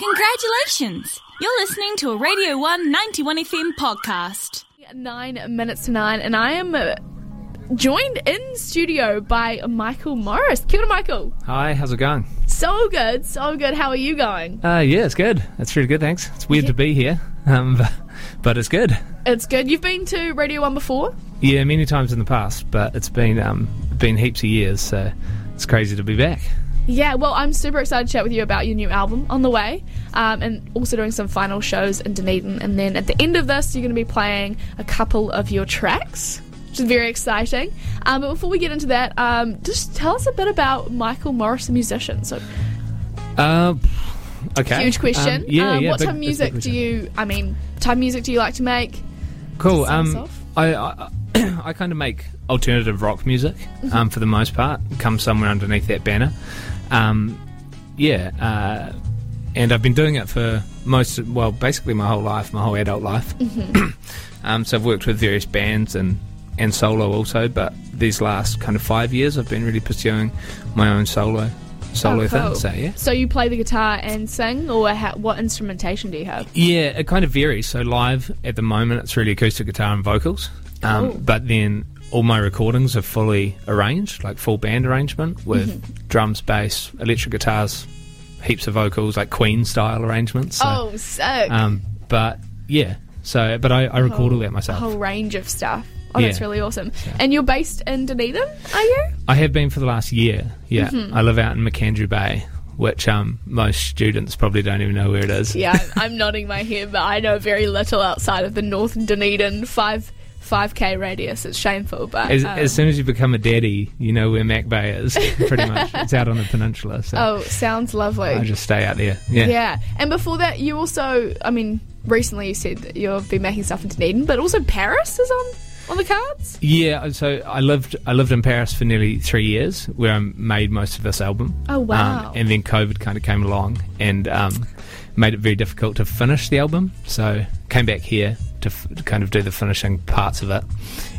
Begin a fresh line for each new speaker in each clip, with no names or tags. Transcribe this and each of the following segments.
Congratulations! You're listening to a Radio 1 91 FM podcast.
Nine minutes to nine, and I am uh, joined in studio by Michael Morris. Kia ora, Michael.
Hi, how's it going?
So good, so good. How are you going?
Uh, yeah, it's good. It's really good, thanks. It's weird to be here, um, but, but it's good.
It's good. You've been to Radio 1 before?
Yeah, many times in the past, but it's been um, been heaps of years, so it's crazy to be back.
Yeah, well, I'm super excited to chat with you about your new album on the way, um, and also doing some final shows in Dunedin. And then at the end of this, you're going to be playing a couple of your tracks, which is very exciting. Um, but before we get into that, um, just tell us a bit about Michael Morris, the musician. So,
Uh, okay.
huge question.
Um, yeah,
um,
yeah.
what
big-
type of
it's a big
music do you? I mean, type of music do you like to make?
Cool. Um. I, I, I kind of make alternative rock music
Mm-hmm.
um, for the most part. Come somewhere underneath that banner. Um, yeah, uh, and I've been doing it for most, well, basically my whole life, my whole adult life.
Mm-hmm.
um, so I've worked with various bands and and solo also, but these last kind of five years, I've been really pursuing my own solo solo
Oh, cool.
thing. So yeah.
So you play the guitar and sing, or ha- what instrumentation do you have?
Yeah, it kind of varies. So live at the moment, it's really acoustic guitar and vocals. Um, But then all my recordings are fully arranged, like full band arrangement with
Mm-hmm.
drums, bass, electric guitars, heaps of vocals, like Queen style arrangements. So,
oh, sick!
um, but yeah. So, but I, I record all that myself.
a whole range of stuff. Oh, that's really awesome. And you're based in Dunedin, are you?
I have been for the last year. Yeah,
Mm-hmm.
I live out in Macandrew Bay, which um, most students probably don't even know where it is.
Yeah, I'm nodding my head, but I know very little outside of the North Dunedin five five k radius. It's shameful, but
As,
um,
as soon as you become a daddy, you know where Mac Bay is. Pretty much, it's out on the peninsula. So
oh, sounds lovely.
I just stay out there. Yeah.
yeah, and before that, you also, I mean, recently you said that you've been making stuff in Dunedin, but also Paris is on on the cards.
Yeah, so I lived I lived in Paris for nearly three years, where I made most of this album.
Oh, wow.
Um, and then COVID kind of came along and um, made it very difficult to finish the album. So came back here to, f- to kind of do the finishing parts of it,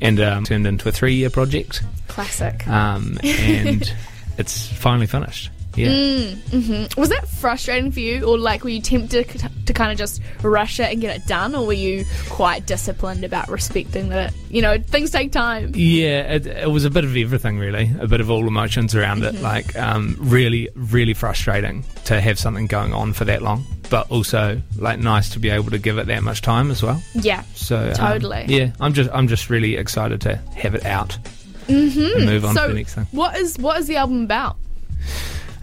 and um, turned into a three year project.
Classic.
Um, and it's finally finished. Yeah.
Mm. Was that frustrating for you, or like were you tempted to, to kind of just rush it and get it done, or were you quite disciplined about respecting that? You know, things take time.
Yeah, it, it was a bit of everything, really. A bit of all emotions around
Mm-hmm.
it. Like, um, really, really frustrating to have something going on for that long, but also like nice to be able to give it that much time as well.
Yeah.
So um,
Totally.
yeah, I'm just, I'm just really excited to have it out mm-hmm. and move on
so,
to the next thing.
what is what is the album about?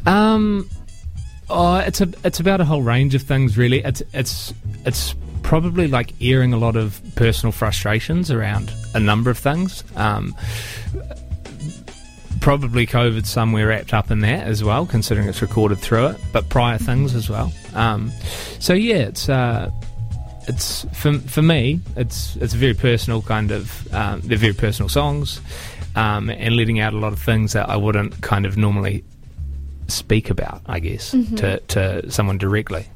Um, oh, it's a, it's about a whole range of things, really. It's, it's, it's probably like airing a lot of personal frustrations around a number of things. Um, probably COVID somewhere wrapped up in that as well, considering it's recorded through it, but prior things as well. Um, so yeah, it's uh, it's for for me, it's it's a very personal kind of um, they're very personal songs, um, and letting out a lot of things that I wouldn't kind of normally speak about, I guess, to to someone directly.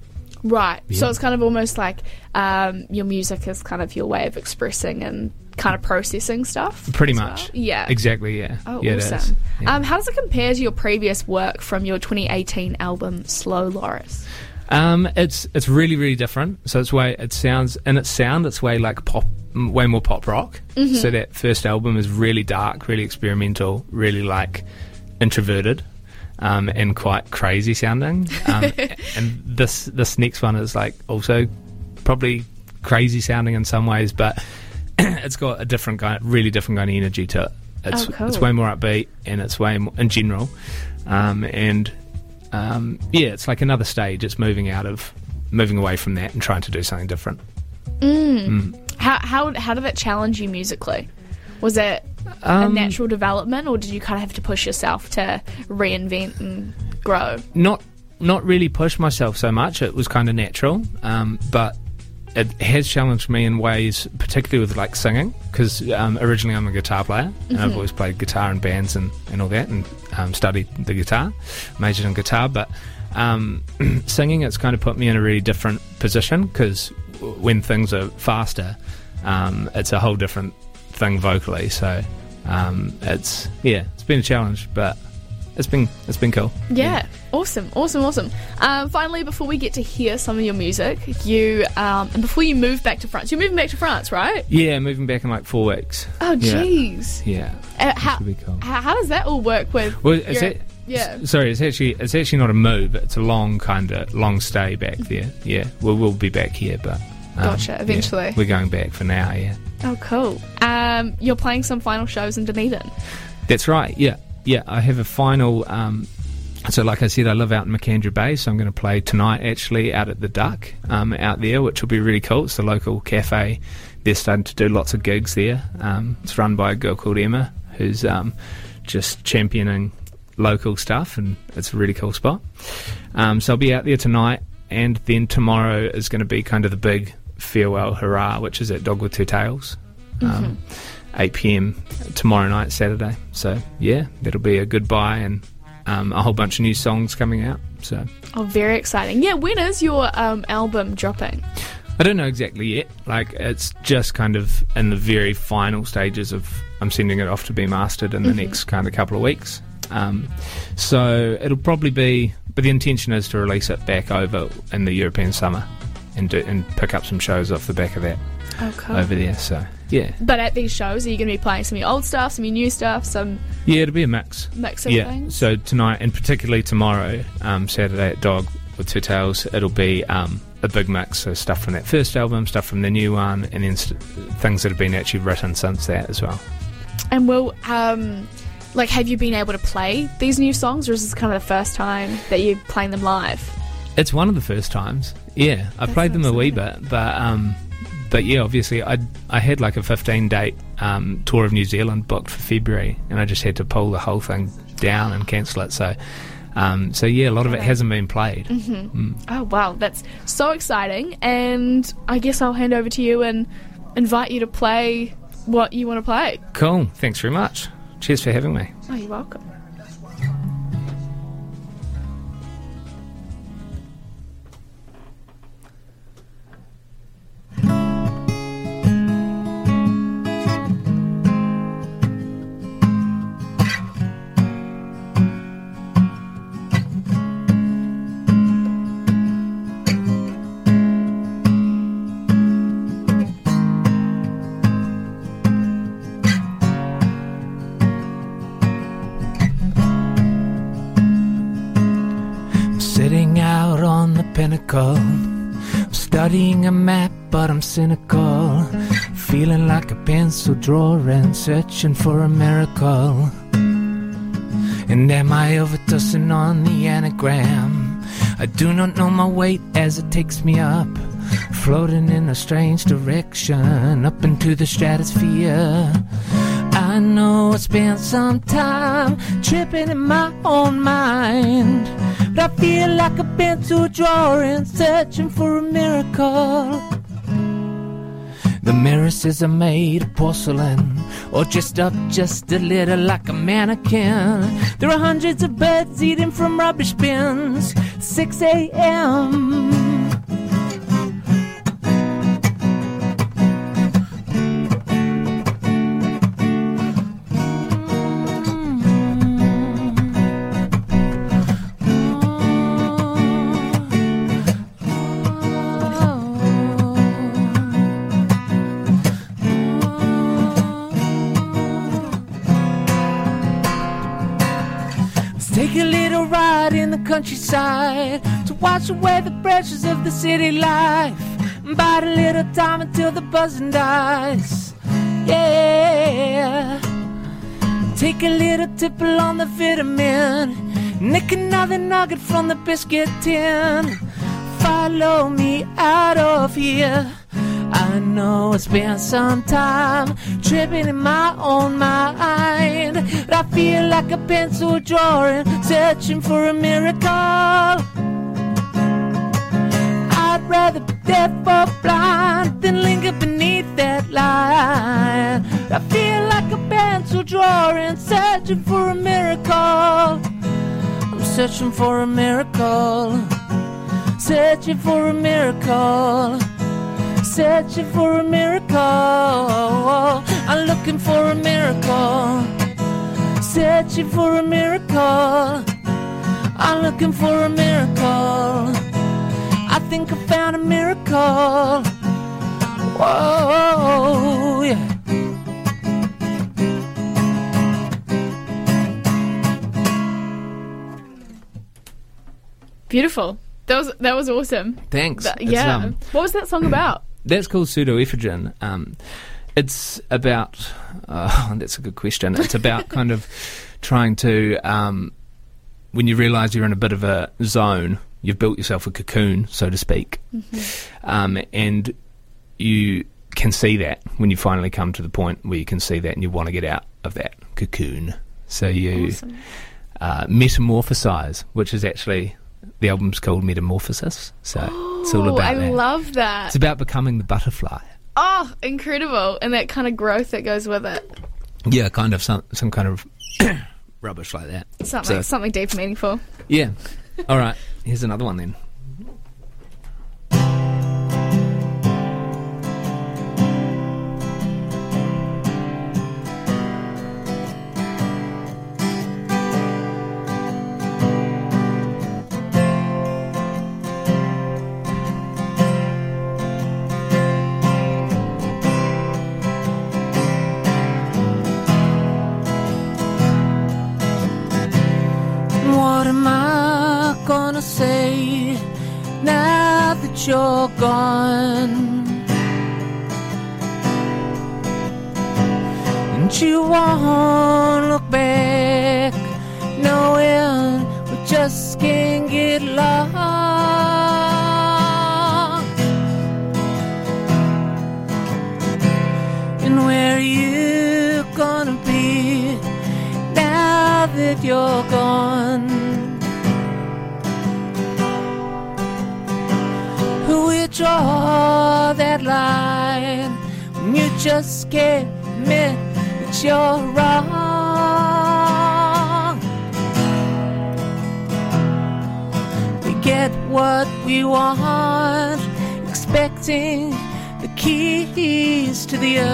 Right. So it's kind of almost like um, your music is kind of your way of expressing and kind of processing stuff.
Pretty much,
well? Yeah.
exactly, yeah.
Oh,
yeah, it is.
awesome.
Yeah.
Um, how does it compare to your previous work from your 2018 album Slow Loris?
Um, it's it's really really different. So it's way it sounds in its sound it's way like pop, way more pop rock. So that first album is really dark, really experimental, really like introverted, um, and quite crazy sounding. Um, and this this next one is like also probably crazy sounding in some ways, but it's got a different kind, really different kind of energy to it. It's
Oh, cool.
it's way more upbeat and it's way more in general, um, and um, yeah, it's like another stage. It's moving out of moving away from that and trying to do something different.
How, how, how did that challenge you musically? Was it a
Um,
natural development or did you kind of have to push yourself to reinvent and grow?
Not not really push myself so much. It was kind of natural, um, but it has challenged me in ways, particularly with like singing, because um, originally I'm a guitar player and I've always played guitar in bands and, and all that, and um, studied the guitar, majored in guitar. But um, singing, it's kind of put me in a really different position because when things are faster, um, it's a whole different thing vocally. So um, it's yeah, it's been a challenge, but it's been it's been cool.
Yeah. Awesome, awesome, awesome. Um, finally, before we get to hear some of your music, you um, and before you move back to France, you're moving back to France, right?
Yeah, moving back in like four weeks.
Oh, jeez.
Yeah.
Uh, how,
cool.
how how does that all work with?
Well,
your-
a-
yeah.
s- Sorry, it's actually it's actually not a move. It's a long kind of long stay back there. Yeah, well, we'll be back here, but um,
Gotcha,
yeah,
eventually.
we're going back for now. Yeah,
Oh, cool. Um, you're playing some final shows in Dunedin.
that's right. Yeah, yeah. I have a final. Um, so, like I said, I live out in Macandrew Bay, so I'm going to play tonight actually out at the Duck um, out there, which will be really cool. It's a local cafe. They're starting to do lots of gigs there. Um, it's run by a girl called Emma, who's um, just championing local stuff, and it's a really cool spot. Um, so I'll be out there tonight, and then tomorrow is going to be kind of the big farewell hurrah, which is at Dog with Two Tails. Um, 8 p.m. tomorrow night, Saturday. So yeah, that'll be a goodbye and um, a whole bunch of new songs coming out. So
Oh, very exciting. Yeah, when is your um, album dropping?
I don't know exactly yet. Like it's just kind of in the very final stages of I'm sending it off to be mastered in the next kind of couple of weeks. Um, so it'll probably be, but the intention is to release it back over in the European summer and do, and pick up some shows off the back of that
Oh, cool.
over there. So yeah,
But at these shows, are you going to be playing some of your old stuff, some of your new stuff, some
yeah, it'll be a mix.
mix of
yeah.
things?
So tonight, and particularly tomorrow, um, Saturday at Dog with Two Tails, it'll be um, a big mix. So stuff from that first album, stuff from the new one, and then st- things that have been actually written since that as well.
And will, um, like, have you been able to play these new songs, or is this kind of the first time that you're playing them live?
It's one of the first times. Yeah, I
That's
played them a wee bit, but um, but yeah, obviously I I had like a 15 date um, tour of New Zealand booked for February, and I just had to pull the whole thing down and cancel it. So. Um, so yeah, a lot of it hasn't been played.
Oh, wow, that's so exciting. And I guess I'll hand over to you and invite you to play what you want to play.
Cool. Thanks very much. Cheers for having me.
Oh, you're welcome.
Pinnacle, studying a map, but I'm cynical. Feeling like a pencil drawing, searching for a miracle. And am I overdosing on the anagram? I do not know my weight as it takes me up, floating in a strange direction, up into the stratosphere. I know I spent some time tripping in my own mind. But I feel like I've been to a drawing, searching for a miracle. The mirror says I'm made of porcelain, or dressed up just a little like a mannequin. There are hundreds of birds eating from rubbish bins. 6 a.m. countryside to wash away the pressures of the city life. Bide a little time until the buzzing dies. Yeah. Take a little tipple on the vitamin. Nick another nugget from the biscuit tin. Follow me out of here. I know I spent some time tripping in my own mind. But I feel like a pencil drawing, searching for a miracle. I'd rather be deaf or blind than linger beneath that line. I feel like a pencil drawing, searching for a miracle. I'm searching for a miracle. Searching for a miracle. Searching for a miracle. I'm looking for a miracle. Searching for a miracle. I'm looking for a miracle. I think I found a miracle. Whoa, yeah.
Beautiful. That was that was awesome.
Thanks.
That- yeah.
um,
what was that song about?
that's called pseudoephedrine. Um, it's about. Uh, that's a good question. It's about kind of trying to. Um, when you realise you're in a bit of a zone, you've built yourself a cocoon, so to speak, um, and you can see that when you finally come to the point where you can see that and you want to get out of that cocoon. So you
Awesome.
uh, metamorphosize, which is actually the album's called Metamorphosis. So it's all
Oh,
about
I
that.
love that.
It's about becoming the butterfly.
Oh, incredible. And that kind of growth that goes with it.
Yeah, kind of some some kind of rubbish like that.
Something
So-
something deep and meaningful.
Yeah. All right. Here's another one then.
And you won't look back, knowing we just can't get lost. And where are you gonna be now that you're gone? We draw that line when you just can't that you're wrong. We get what we want, expecting the keys to the earth.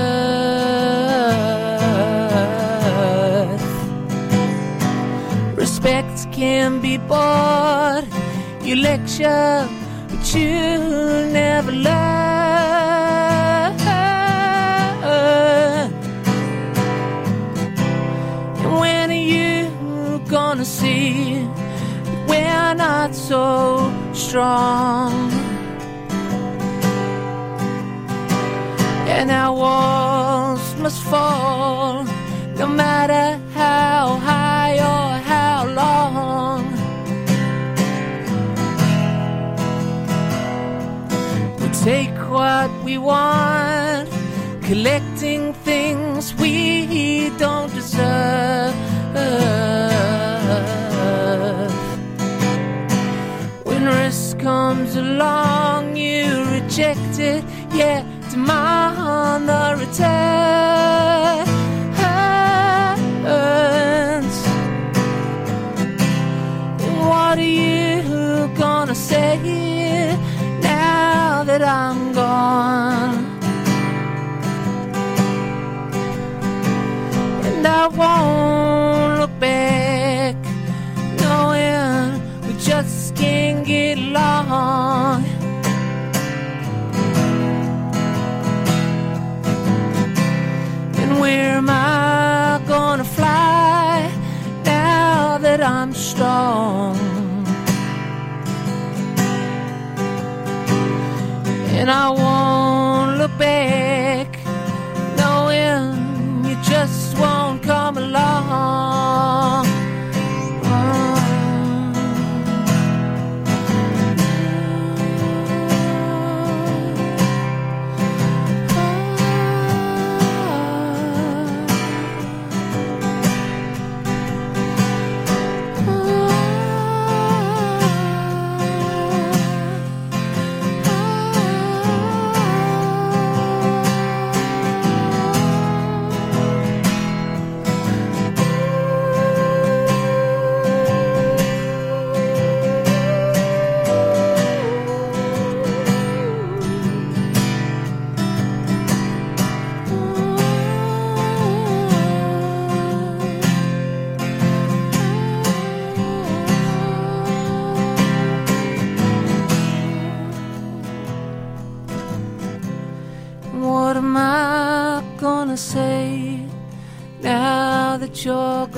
Respect can be bought. You lecture, but you never learn. See we're not so strong? And our walls must fall, no matter how high or how long. We take what we want, collecting you reject it, yet demand the returns. And what are you gonna say now that I'm gone? And I won't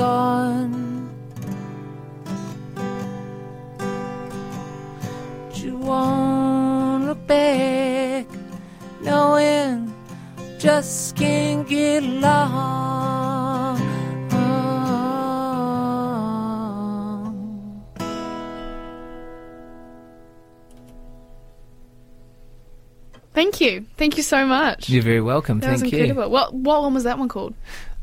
gone? But you won't look back, knowing just can't get along.
Thank you. Thank you so much.
You're very welcome.
that
Thank
was
you.
incredible. What what one was that one called?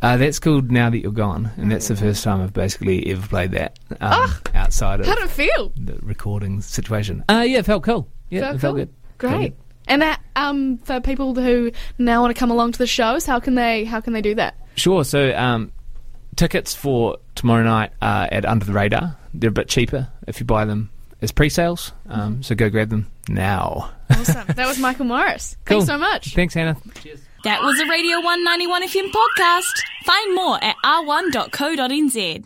Uh, that's called Now That You're Gone, and that's the first time I've basically ever played that um, outside of
How did it feel?
the recording situation. Uh, yeah, it felt cool. Yeah,
Felt
it felt
cool?
good. Felt
Great.
good.
And that, um, for people who now want to come along to the shows, how can they how can they do that?
Sure. So, um, tickets for tomorrow night are at Under the Radar. They're a bit cheaper if you buy them as pre-sales. Um,
Mm-hmm.
So go grab them now.
Awesome. that was Michael Morris.
Cool.
Thanks so much.
Thanks, Hannah.
That was a Radio 191 FM podcast. Find more at r1.co.nz.